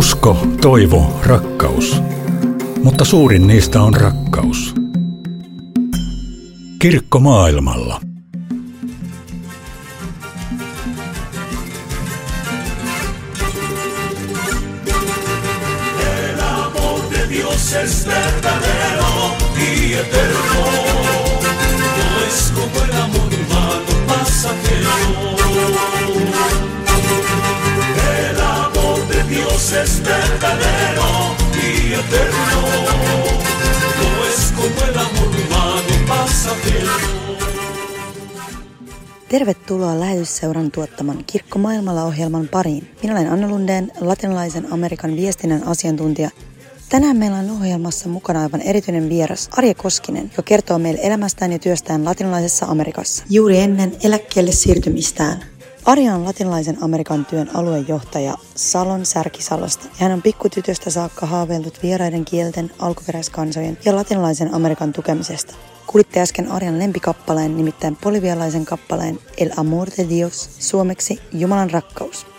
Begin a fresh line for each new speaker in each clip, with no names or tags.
Usko, toivo, rakkaus. Mutta suurin niistä on rakkaus. Kirkko maailmalla.
Tervetuloa lähetysseuran tuottaman Kirkko maailmalla ohjelman pariin. Minä olen Anna Lundeen, latinalaisen Amerikan viestinnän asiantuntija. Tänään meillä on ohjelmassa mukana aivan erityinen vieras Arje Koskinen, joka kertoo meille elämästään ja työstään latinalaisessa Amerikassa juuri ennen eläkkeelle siirtymistään. Arja on latinalaisen Amerikan työn aluejohtaja Salon Särkisalosta hän on pikkutytöstä saakka haaveillut vieraiden kielten, alkuperäiskansojen ja latinalaisen Amerikan tukemisesta. Kuulitte äsken Arjan lempikappaleen, nimittäin bolivialaisen kappaleen El Amor de Dios, suomeksi Jumalan rakkaus.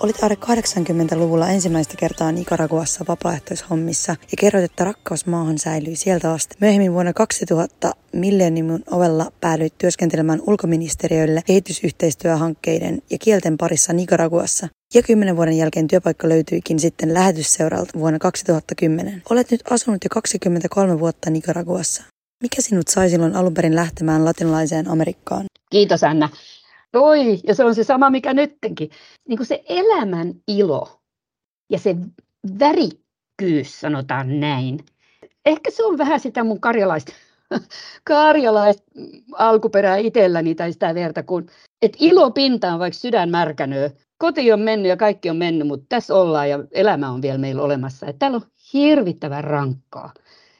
Olit Ari 80-luvulla ensimmäistä kertaa Nicaraguassa vapaaehtoishommissa ja kerroit, että rakkaus maahan säilyi sieltä asti. Myöhemmin vuonna 2000 Millenniumin ovella päädyit työskentelemään ulkoministeriölle kehitysyhteistyöhankkeiden ja kielten parissa Nicaraguassa. Ja kymmenen vuoden jälkeen työpaikka löytyikin sitten lähetysseuralta vuonna 2010. Olet nyt asunut jo 23 vuotta Nicaraguassa. Mikä sinut sai silloin alun perin lähtemään latinalaiseen Amerikkaan?
Kiitos Anna. Oi, ja se on se sama mikä nyttenkin. Niin kuin se elämän ilo ja se värikkyys, sanotaan näin. Ehkä se on vähän sitä mun karjalaista, karjalaista alkuperää itselläni tai sitä verta, kun että ilo pintaan, vaikka sydän märkänöö. Koti on mennyt ja kaikki on mennyt, mutta tässä ollaan ja elämä on vielä meillä olemassa. Että täällä on hirvittävän rankkaa.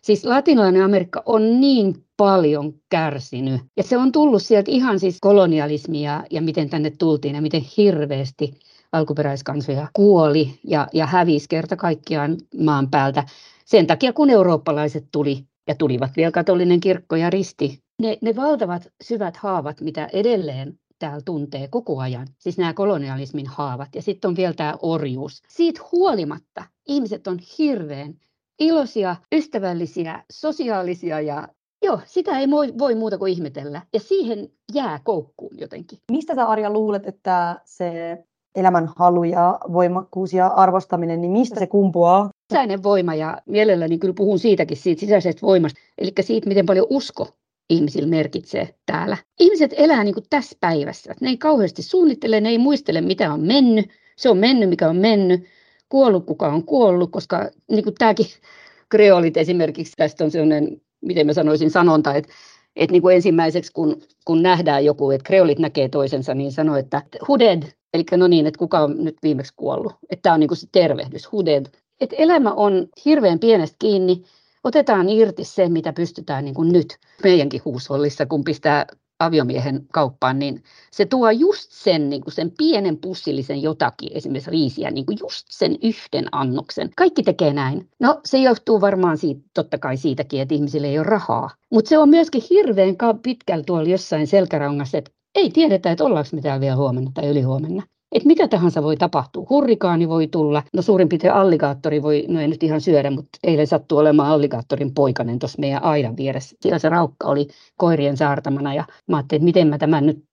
Siis latinalainen Amerikka on niin paljon kärsinyt. Ja se on tullut sieltä ihan siis kolonialismia ja miten tänne tultiin ja miten hirveästi alkuperäiskansoja kuoli ja, ja hävisi kerta kaikkiaan maan päältä. Sen takia kun eurooppalaiset tuli ja tulivat vielä katolinen kirkko ja risti. Ne, ne valtavat syvät haavat, mitä edelleen täällä tuntee koko ajan, siis nämä kolonialismin haavat ja sitten on vielä tämä orjuus. Siitä huolimatta ihmiset on hirveän iloisia, ystävällisiä, sosiaalisia ja joo, sitä ei voi, muuta kuin ihmetellä. Ja siihen jää koukkuun jotenkin.
Mistä sä Arja luulet, että se elämän halu ja voimakkuus ja arvostaminen, niin mistä se kumpuaa?
Sisäinen voima ja mielelläni kyllä puhun siitäkin, siitä sisäisestä voimasta, eli siitä, miten paljon usko ihmisillä merkitsee täällä. Ihmiset elää niin kuin tässä päivässä. Ne ei kauheasti suunnittele, ne ei muistele, mitä on mennyt. Se on mennyt, mikä on mennyt kuollut, kuka on kuollut, koska niin kuin tämäkin kreolit esimerkiksi, tästä on sellainen, miten mä sanoisin, sanonta, että, että niin kuin ensimmäiseksi, kun, kun nähdään joku, että kreolit näkee toisensa, niin sanoo, että huded, eli no niin, että kuka on nyt viimeksi kuollut. Että tämä on niin kuin se tervehdys, huded. Että elämä on hirveän pienestä kiinni, otetaan irti se, mitä pystytään niin kuin nyt meidänkin huushollissa, kun pistää aviomiehen kauppaan, niin se tuo just sen, niin kuin sen pienen pussillisen jotakin, esimerkiksi riisiä, niin kuin just sen yhden annoksen. Kaikki tekee näin. No se johtuu varmaan siitä, totta kai siitäkin, että ihmisille ei ole rahaa. Mutta se on myöskin hirveän pitkällä tuolla jossain selkärangassa, että ei tiedetä, että ollaanko mitään vielä huomenna tai ylihuomenna että mitä tahansa voi tapahtua. Hurrikaani voi tulla, no suurin piirtein alligaattori voi, no ei nyt ihan syödä, mutta eilen sattuu olemaan alligaattorin poikanen tuossa meidän aidan vieressä. Siellä se raukka oli koirien saartamana ja mä ajattelin, että miten mä tämän nyt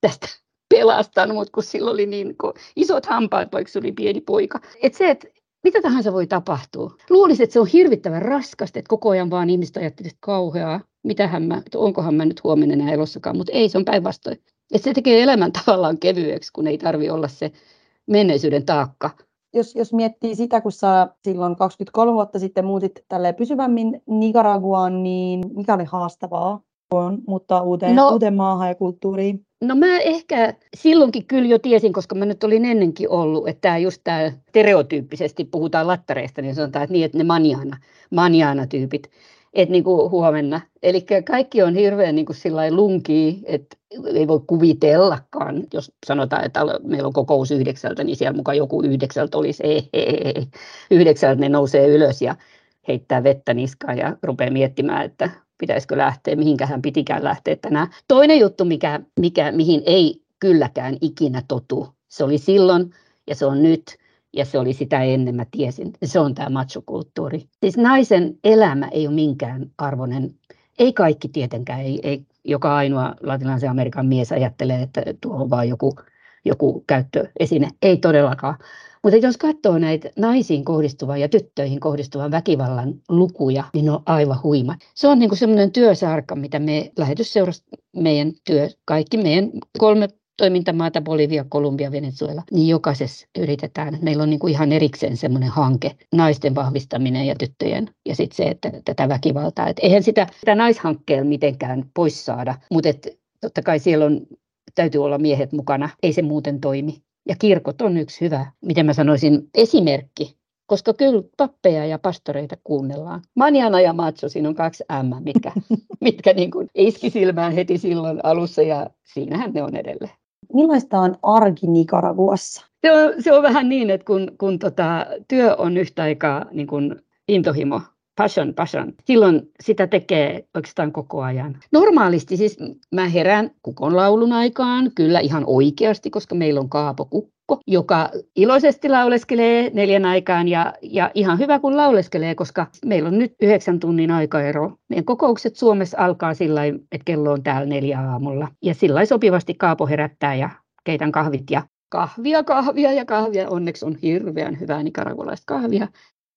tästä pelastan, mutta kun sillä oli niin kun isot hampaat, vaikka se oli pieni poika. Että se, että mitä tahansa voi tapahtua. Luulisin, että se on hirvittävän raskasta, että koko ajan vaan ihmiset ajattelevat, että kauheaa, mitähän mä, onkohan mä nyt huomenna enää elossakaan, mutta ei, se on päinvastoin. Et se tekee elämän tavallaan kevyeksi, kun ei tarvi olla se menneisyyden taakka.
Jos, jos miettii sitä, kun sä silloin 23 vuotta sitten muutit tälle pysyvämmin Nicaraguaan, niin mikä oli haastavaa on muuttaa uuteen, no, uuteen maahan ja kulttuuriin?
No mä ehkä silloinkin kyllä jo tiesin, koska mä nyt olin ennenkin ollut, että tämä just tämä stereotyyppisesti puhutaan lattareista, niin sanotaan, että niin, että ne manjana, manjana-tyypit, että niin kuin huomenna. Eli kaikki on hirveän niin kuin lunkii, että ei voi kuvitellakaan, jos sanotaan, että meillä on kokous yhdeksältä, niin siellä mukaan joku yhdeksältä olisi, ei, ei, ei. yhdeksältä ne nousee ylös ja heittää vettä niskaan ja rupeaa miettimään, että pitäisikö lähteä, mihinkähän pitikään lähteä tänään. Toinen juttu, mikä, mikä, mihin ei kylläkään ikinä totu, se oli silloin ja se on nyt, ja se oli sitä ennen, mä tiesin. Se on tämä machokulttuuri. Siis naisen elämä ei ole minkään arvoinen. Ei kaikki tietenkään, ei, ei joka ainoa latinalaisen Amerikan mies ajattelee, että tuo on vain joku, joku käyttöesine. Ei todellakaan. Mutta jos katsoo näitä naisiin kohdistuvan ja tyttöihin kohdistuvan väkivallan lukuja, niin ne on aivan huima. Se on niinku semmoinen työsarka, mitä me lähetysseurasta, meidän työ, kaikki meidän kolme toimintamaata, Bolivia, Kolumbia, Venezuela, niin jokaisessa yritetään. Meillä on niin kuin ihan erikseen semmoinen hanke, naisten vahvistaminen ja tyttöjen, ja sitten se, että tätä väkivaltaa. Et eihän sitä, sitä naishankkeella mitenkään pois saada, mutta et, totta kai siellä on, täytyy olla miehet mukana, ei se muuten toimi. Ja kirkot on yksi hyvä, miten mä sanoisin, esimerkki koska kyllä pappeja ja pastoreita kuunnellaan. Manjana ja Matso, siinä on kaksi M, mitkä, mitkä niin kuin iski silmään heti silloin alussa ja siinähän ne on edelleen.
Millaista on arki Nicaraguassa?
Se on, se on vähän niin, että kun, kun tota, työ on yhtä aikaa niin kuin intohimo, passion, passion. Silloin sitä tekee oikeastaan koko ajan. Normaalisti siis mä herään kukonlaulun aikaan, kyllä ihan oikeasti, koska meillä on Kaapo Kukko, joka iloisesti lauleskelee neljän aikaan ja, ja ihan hyvä kun lauleskelee, koska meillä on nyt yhdeksän tunnin aikaero. Meidän kokoukset Suomessa alkaa sillä että kello on täällä neljä aamulla ja sillä sopivasti Kaapo herättää ja keitän kahvit ja kahvia, kahvia ja kahvia. Onneksi on hirveän hyvää nikaragulaista kahvia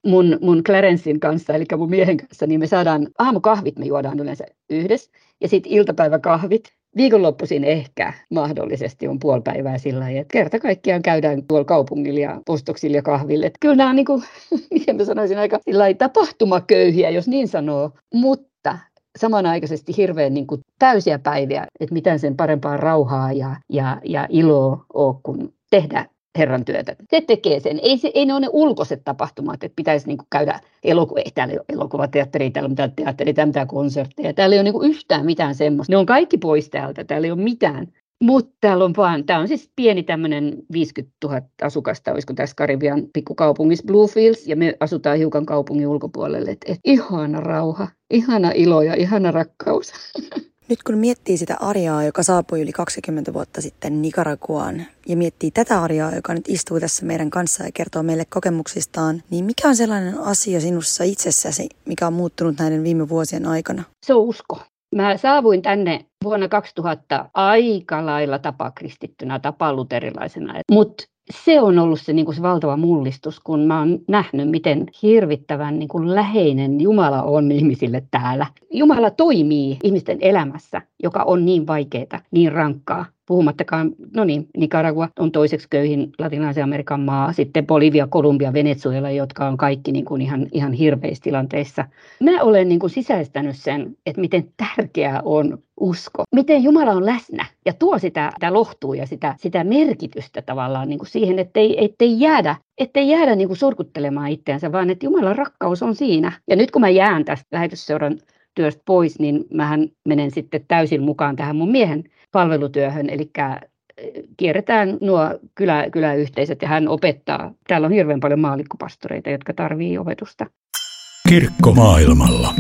mun, mun Clarencein kanssa, eli mun miehen kanssa, niin me saadaan aamukahvit, me juodaan yleensä yhdessä, ja sitten iltapäiväkahvit. Viikonloppuisin ehkä mahdollisesti on puoli päivää sillä lailla, että kerta kaikkiaan käydään tuolla kaupungilla ja ostoksilla ja kahville. Että kyllä nämä on, niin kuin, miten mä sanoisin, aika tapahtumaköyhiä, jos niin sanoo, mutta samanaikaisesti hirveän niin kuin täysiä päiviä, että mitään sen parempaa rauhaa ja, ja, ja iloa ole, kun tehdä Herran työtä. Se tekee sen. Ei, se, ei ne ole ne ulkoiset tapahtumat, että pitäisi niinku käydä elokuva, ei täällä ole elokuvateatteri, täällä on mitään teatteri, täällä mitään konsertteja, täällä ei ole niinku yhtään mitään semmoista. Ne on kaikki pois täältä, täällä ei ole mitään. Mutta täällä on vaan, tämä on siis pieni tämmöinen 50 000 asukasta, olisiko tässä Karibian pikkukaupungissa Bluefields, ja me asutaan hiukan kaupungin ulkopuolelle. Et, et ihana rauha, ihana ilo ja ihana rakkaus.
Nyt kun miettii sitä Arjaa, joka saapui yli 20 vuotta sitten Nicaraguaan, ja miettii tätä Arjaa, joka nyt istuu tässä meidän kanssa ja kertoo meille kokemuksistaan, niin mikä on sellainen asia sinussa itsessäsi, mikä on muuttunut näiden viime vuosien aikana?
Se on usko. Mä saavuin tänne vuonna 2000 aika lailla tapakristittynä, tapaluterilaisena, mutta se on ollut se, niin kuin se valtava mullistus, kun mä oon nähnyt, miten hirvittävän niin kuin läheinen Jumala on ihmisille täällä. Jumala toimii ihmisten elämässä, joka on niin vaikeaa, niin rankkaa. Puhumattakaan, no niin, Nicaragua on toiseksi köyhin latinalaisen Amerikan maa, sitten Bolivia, Kolumbia, Venezuela, jotka on kaikki niin kuin ihan, ihan hirveissä tilanteissa. Mä olen niin kuin sisäistänyt sen, että miten tärkeää on usko. Miten Jumala on läsnä ja tuo sitä, sitä lohtua ja sitä, sitä merkitystä tavallaan niin kuin siihen, ettei, ettei jäädä, ettei jäädä niin kuin surkuttelemaan itseänsä, vaan että Jumalan rakkaus on siinä. Ja nyt kun mä jään tästä lähetysseuran työstä pois, niin mähän menen sitten täysin mukaan tähän mun miehen palvelutyöhön, eli kierretään nuo kylä, kyläyhteisöt ja hän opettaa. Täällä on hirveän paljon maallikkopastoreita, jotka tarvii opetusta.
Kirkko maailmalla.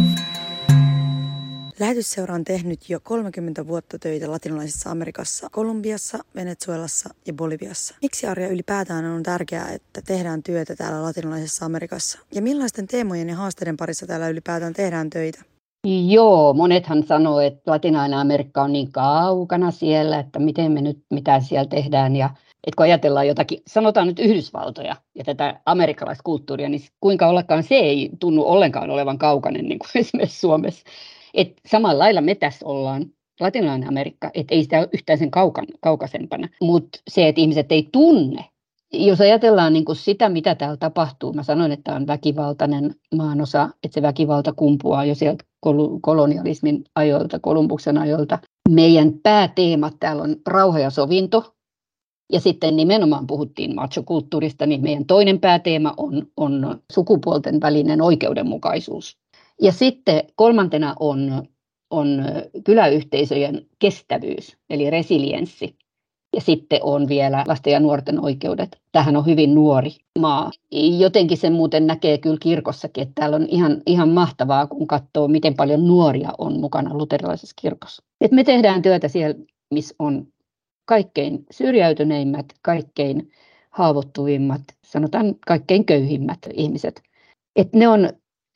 Lähetysseura on tehnyt jo 30 vuotta töitä latinalaisessa Amerikassa, Kolumbiassa, Venezuelassa ja Boliviassa. Miksi Arja ylipäätään on tärkeää, että tehdään työtä täällä latinalaisessa Amerikassa? Ja millaisten teemojen ja haasteiden parissa täällä ylipäätään tehdään töitä?
Joo, monethan sanoo, että latinalainen Amerikka on niin kaukana siellä, että miten me nyt mitä siellä tehdään. Ja että kun ajatellaan jotakin, sanotaan nyt Yhdysvaltoja ja tätä amerikkalaista kulttuuria, niin kuinka ollakaan se ei tunnu ollenkaan olevan kaukainen niin kuin esimerkiksi Suomessa. Et samalla lailla me tässä ollaan latinalainen Amerikka, että ei sitä ole yhtään sen kaukan, kaukaisempana. Mutta se, että ihmiset ei tunne, jos ajatellaan niin kuin sitä, mitä täällä tapahtuu, mä sanoin, että on väkivaltainen maanosa, että se väkivalta kumpuaa jo sieltä kolonialismin ajoilta, Kolumbuksen ajoilta. Meidän pääteemat täällä on rauha ja sovinto, ja sitten nimenomaan puhuttiin machokulttuurista, niin meidän toinen pääteema on, on sukupuolten välinen oikeudenmukaisuus. Ja sitten kolmantena on, on kyläyhteisöjen kestävyys, eli resilienssi. Ja sitten on vielä lasten ja nuorten oikeudet. Tähän on hyvin nuori maa. Jotenkin sen muuten näkee kyllä kirkossakin, että täällä on ihan, ihan mahtavaa, kun katsoo, miten paljon nuoria on mukana luterilaisessa kirkossa. Et me tehdään työtä siellä, missä on kaikkein syrjäytyneimmät, kaikkein haavoittuvimmat, sanotaan kaikkein köyhimmät ihmiset. Et ne on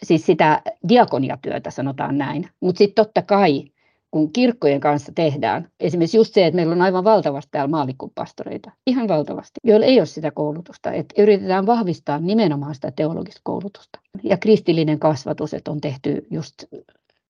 siis sitä diakoniatyötä, sanotaan näin. Mutta sitten totta kai, kun kirkkojen kanssa tehdään, esimerkiksi just se, että meillä on aivan valtavasti täällä maallikkopastoreita, ihan valtavasti, joilla ei ole sitä koulutusta. Että yritetään vahvistaa nimenomaan sitä teologista koulutusta. Ja kristillinen kasvatus, että on tehty just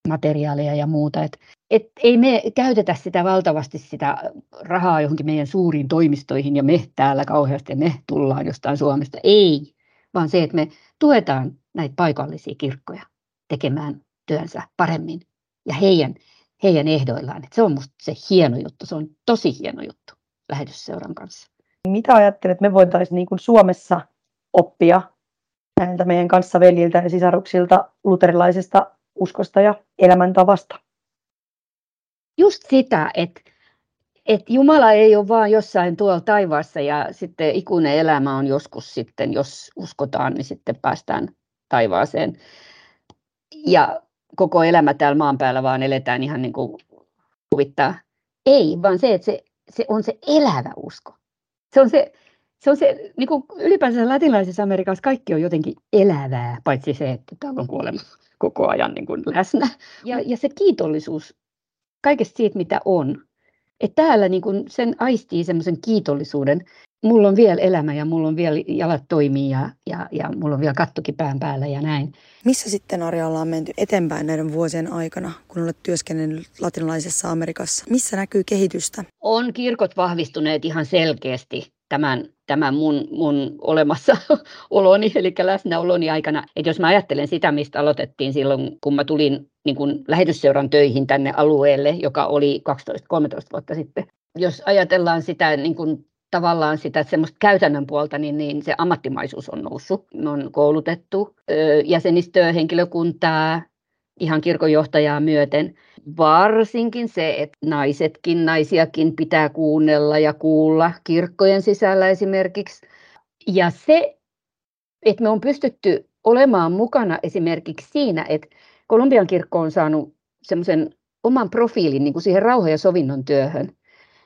materiaalia ja muuta. Et, et ei me käytetä sitä valtavasti sitä rahaa johonkin meidän suuriin toimistoihin ja me täällä kauheasti me tullaan jostain Suomesta. Ei, vaan se, että me tuetaan näitä paikallisia kirkkoja tekemään työnsä paremmin ja heidän, heidän ehdoillaan. Et se on minusta se hieno juttu, se on tosi hieno juttu lähetysseuran kanssa.
Mitä ajattelet, että me voitaisiin niin kuin Suomessa oppia näiltä meidän kanssaveljiltä ja sisaruksilta luterilaisesta uskosta ja elämäntavasta?
Just sitä, että et Jumala ei ole vaan jossain tuolla taivaassa ja sitten ikuinen elämä on joskus sitten, jos uskotaan, niin sitten päästään taivaaseen. Ja koko elämä täällä maan päällä vaan eletään ihan niin kuin kuvittaa. Ei, vaan se, että se, se on se elävä usko. Se on se, se, on se niin kuin ylipäänsä latinalaisessa Amerikassa kaikki on jotenkin elävää, paitsi se, että täällä on kuolema koko ajan niin kuin läsnä. Ja, ja se kiitollisuus kaikesta siitä, mitä on. Että täällä niin kuin sen aistii semmoisen kiitollisuuden. Mulla on vielä elämä ja mulla on vielä jalat toimii ja, ja, ja mulla on vielä kattokin pään päällä ja näin.
Missä sitten Arja ollaan menty eteenpäin näiden vuosien aikana, kun olet työskennellyt latinalaisessa Amerikassa? Missä näkyy kehitystä?
On kirkot vahvistuneet ihan selkeästi tämän, tämän mun, mun olemassaoloni, eli läsnäoloni aikana. Et jos mä ajattelen sitä, mistä aloitettiin silloin, kun mä tulin niin kun lähetysseuran töihin tänne alueelle, joka oli 12-13 vuotta sitten. Jos ajatellaan sitä niin kun tavallaan sitä semmoista käytännön puolta, niin, niin se ammattimaisuus on noussut. Me on koulutettu jäsenistöä, henkilökuntaa, ihan kirkonjohtajaa myöten. Varsinkin se, että naisetkin, naisiakin pitää kuunnella ja kuulla kirkkojen sisällä esimerkiksi. Ja se, että me on pystytty olemaan mukana esimerkiksi siinä, että Kolumbian kirkko on saanut semmoisen oman profiilin niin kuin siihen rauha- ja sovinnon työhön.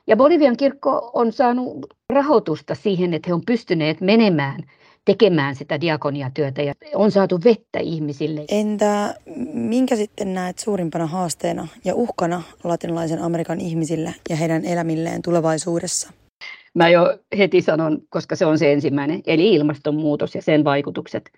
Ja Bolivian kirkko on saanut rahoitusta siihen, että he on pystyneet menemään tekemään sitä diakoniatyötä ja on saatu vettä ihmisille.
Entä minkä sitten näet suurimpana haasteena ja uhkana latinalaisen Amerikan ihmisille ja heidän elämilleen tulevaisuudessa?
Mä jo heti sanon, koska se on se ensimmäinen, eli ilmastonmuutos ja sen vaikutukset.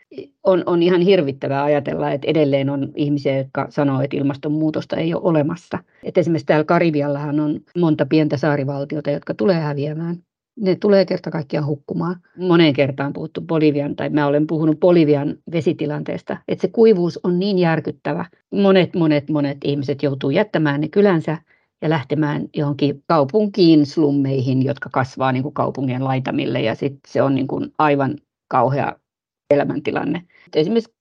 On, on ihan hirvittävää ajatella, että edelleen on ihmisiä, jotka sanoo, että ilmastonmuutosta ei ole olemassa. Et esimerkiksi täällä Karibiallahan on monta pientä saarivaltiota, jotka tulee häviämään ne tulee kerta kaikkiaan hukkumaan. Moneen kertaan puhuttu Bolivian, tai mä olen puhunut Bolivian vesitilanteesta, että se kuivuus on niin järkyttävä. Monet, monet, monet ihmiset joutuu jättämään ne kylänsä ja lähtemään johonkin kaupunkiin, slummeihin, jotka kasvaa niin kuin kaupungin laitamille, ja sitten se on niin kuin aivan kauhea elämäntilanne. Esimerkiksi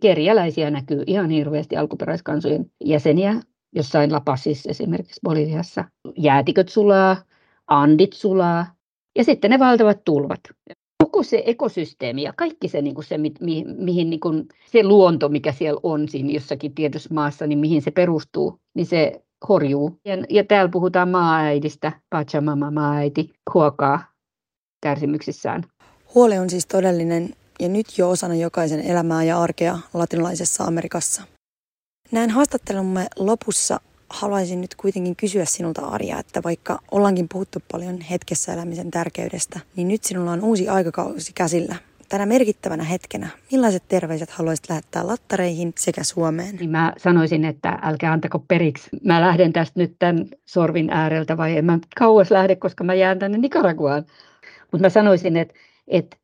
kerjäläisiä näkyy ihan hirveästi alkuperäiskansojen jäseniä jossain Lapasissa esimerkiksi Boliviassa. Jäätiköt sulaa, andit sulaa, ja sitten ne valtavat tulvat. Koko se ekosysteemi ja kaikki se, niin kuin se mi, mi, mihin niin kuin se luonto, mikä siellä on siinä jossakin tietyssä maassa, niin mihin se perustuu, niin se horjuu. Ja, ja täällä puhutaan maa-äidistä, Pachamama maa-äiti, huokaa kärsimyksissään.
Huoli on siis todellinen ja nyt jo osana jokaisen elämää ja arkea latinalaisessa Amerikassa. Näin haastattelumme lopussa haluaisin nyt kuitenkin kysyä sinulta Arja, että vaikka ollaankin puhuttu paljon hetkessä elämisen tärkeydestä, niin nyt sinulla on uusi aikakausi käsillä. Tänä merkittävänä hetkenä, millaiset terveiset haluaisit lähettää lattareihin sekä Suomeen?
Niin mä sanoisin, että älkää antako periksi. Mä lähden tästä nyt tämän sorvin ääreltä vai en mä kauas lähde, koska mä jään tänne Nicaraguaan. Mutta mä sanoisin, että, että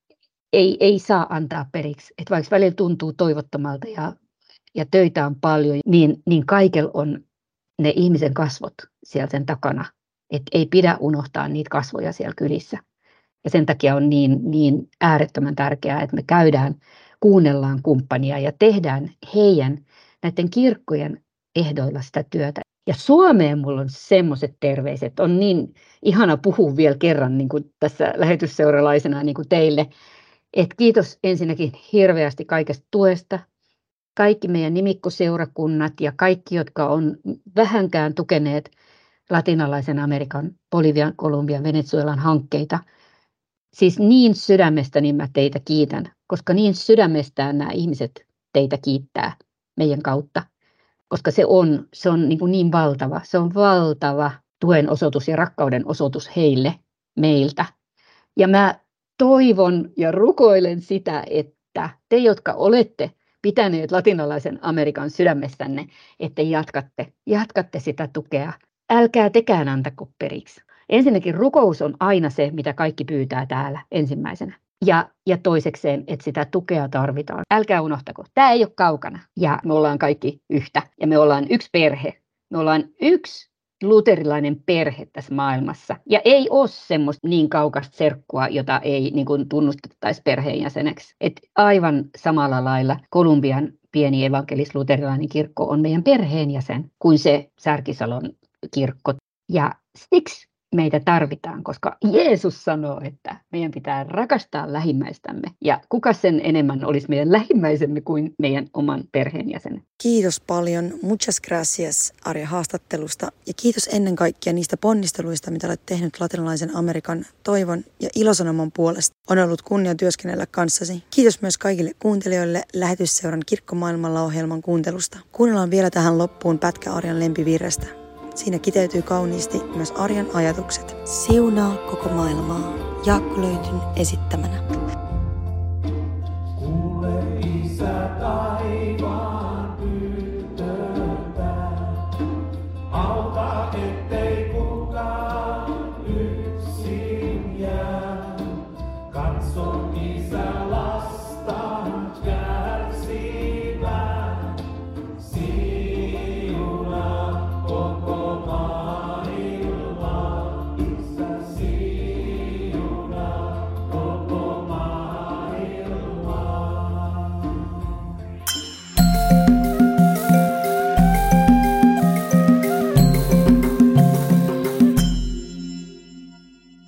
ei, ei saa antaa periksi. Että vaikka välillä tuntuu toivottomalta ja, ja töitä on paljon, niin, niin kaikella on ne ihmisen kasvot siellä sen takana. Että ei pidä unohtaa niitä kasvoja siellä kylissä. Ja sen takia on niin, niin äärettömän tärkeää, että me käydään, kuunnellaan kumppania ja tehdään heidän näiden kirkkojen ehdoilla sitä työtä. Ja Suomeen mulla on semmoiset terveiset. On niin ihana puhua vielä kerran niin kuin tässä lähetysseuralaisena niin kuin teille. Et kiitos ensinnäkin hirveästi kaikesta tuesta, kaikki meidän nimikkoseurakunnat ja kaikki, jotka on vähänkään tukeneet latinalaisen Amerikan, Bolivian, Kolumbian, Venezuelan hankkeita. Siis niin sydämestäni mä teitä kiitän, koska niin sydämestään nämä ihmiset teitä kiittää meidän kautta, koska se on, se on niin, kuin niin valtava, se on valtava tuen osoitus ja rakkauden osoitus heille meiltä. Ja mä toivon ja rukoilen sitä, että te, jotka olette pitäneet latinalaisen Amerikan sydämestänne, että jatkatte, jatkatte sitä tukea. Älkää tekään antako periksi. Ensinnäkin rukous on aina se, mitä kaikki pyytää täällä ensimmäisenä. Ja, ja toisekseen, että sitä tukea tarvitaan. Älkää unohtako, tämä ei ole kaukana. Ja me ollaan kaikki yhtä. Ja me ollaan yksi perhe. Me ollaan yksi luterilainen perhe tässä maailmassa. Ja ei ole semmoista niin kaukasta serkkua, jota ei niin kuin tunnustettaisi perheenjäseneksi. Et aivan samalla lailla Kolumbian pieni evankelis-luterilainen kirkko on meidän perheenjäsen kuin se Särkisalon kirkko. Ja siksi meitä tarvitaan, koska Jeesus sanoo, että meidän pitää rakastaa lähimmäistämme. Ja kuka sen enemmän olisi meidän lähimmäisemme kuin meidän oman perheenjäsenen.
Kiitos paljon, muchas gracias Arja haastattelusta ja kiitos ennen kaikkea niistä ponnisteluista, mitä olet tehnyt latinalaisen Amerikan toivon ja ilosanoman puolesta. On ollut kunnia työskennellä kanssasi. Kiitos myös kaikille kuuntelijoille Lähetysseuran Kirkkomaailmalla ohjelman kuuntelusta. Kuunnellaan vielä tähän loppuun pätkä Arjan lempivirrestä. Siinä kiteytyy kauniisti myös arjen ajatukset. Siunaa koko maailmaa. Jaakko löytyn esittämänä.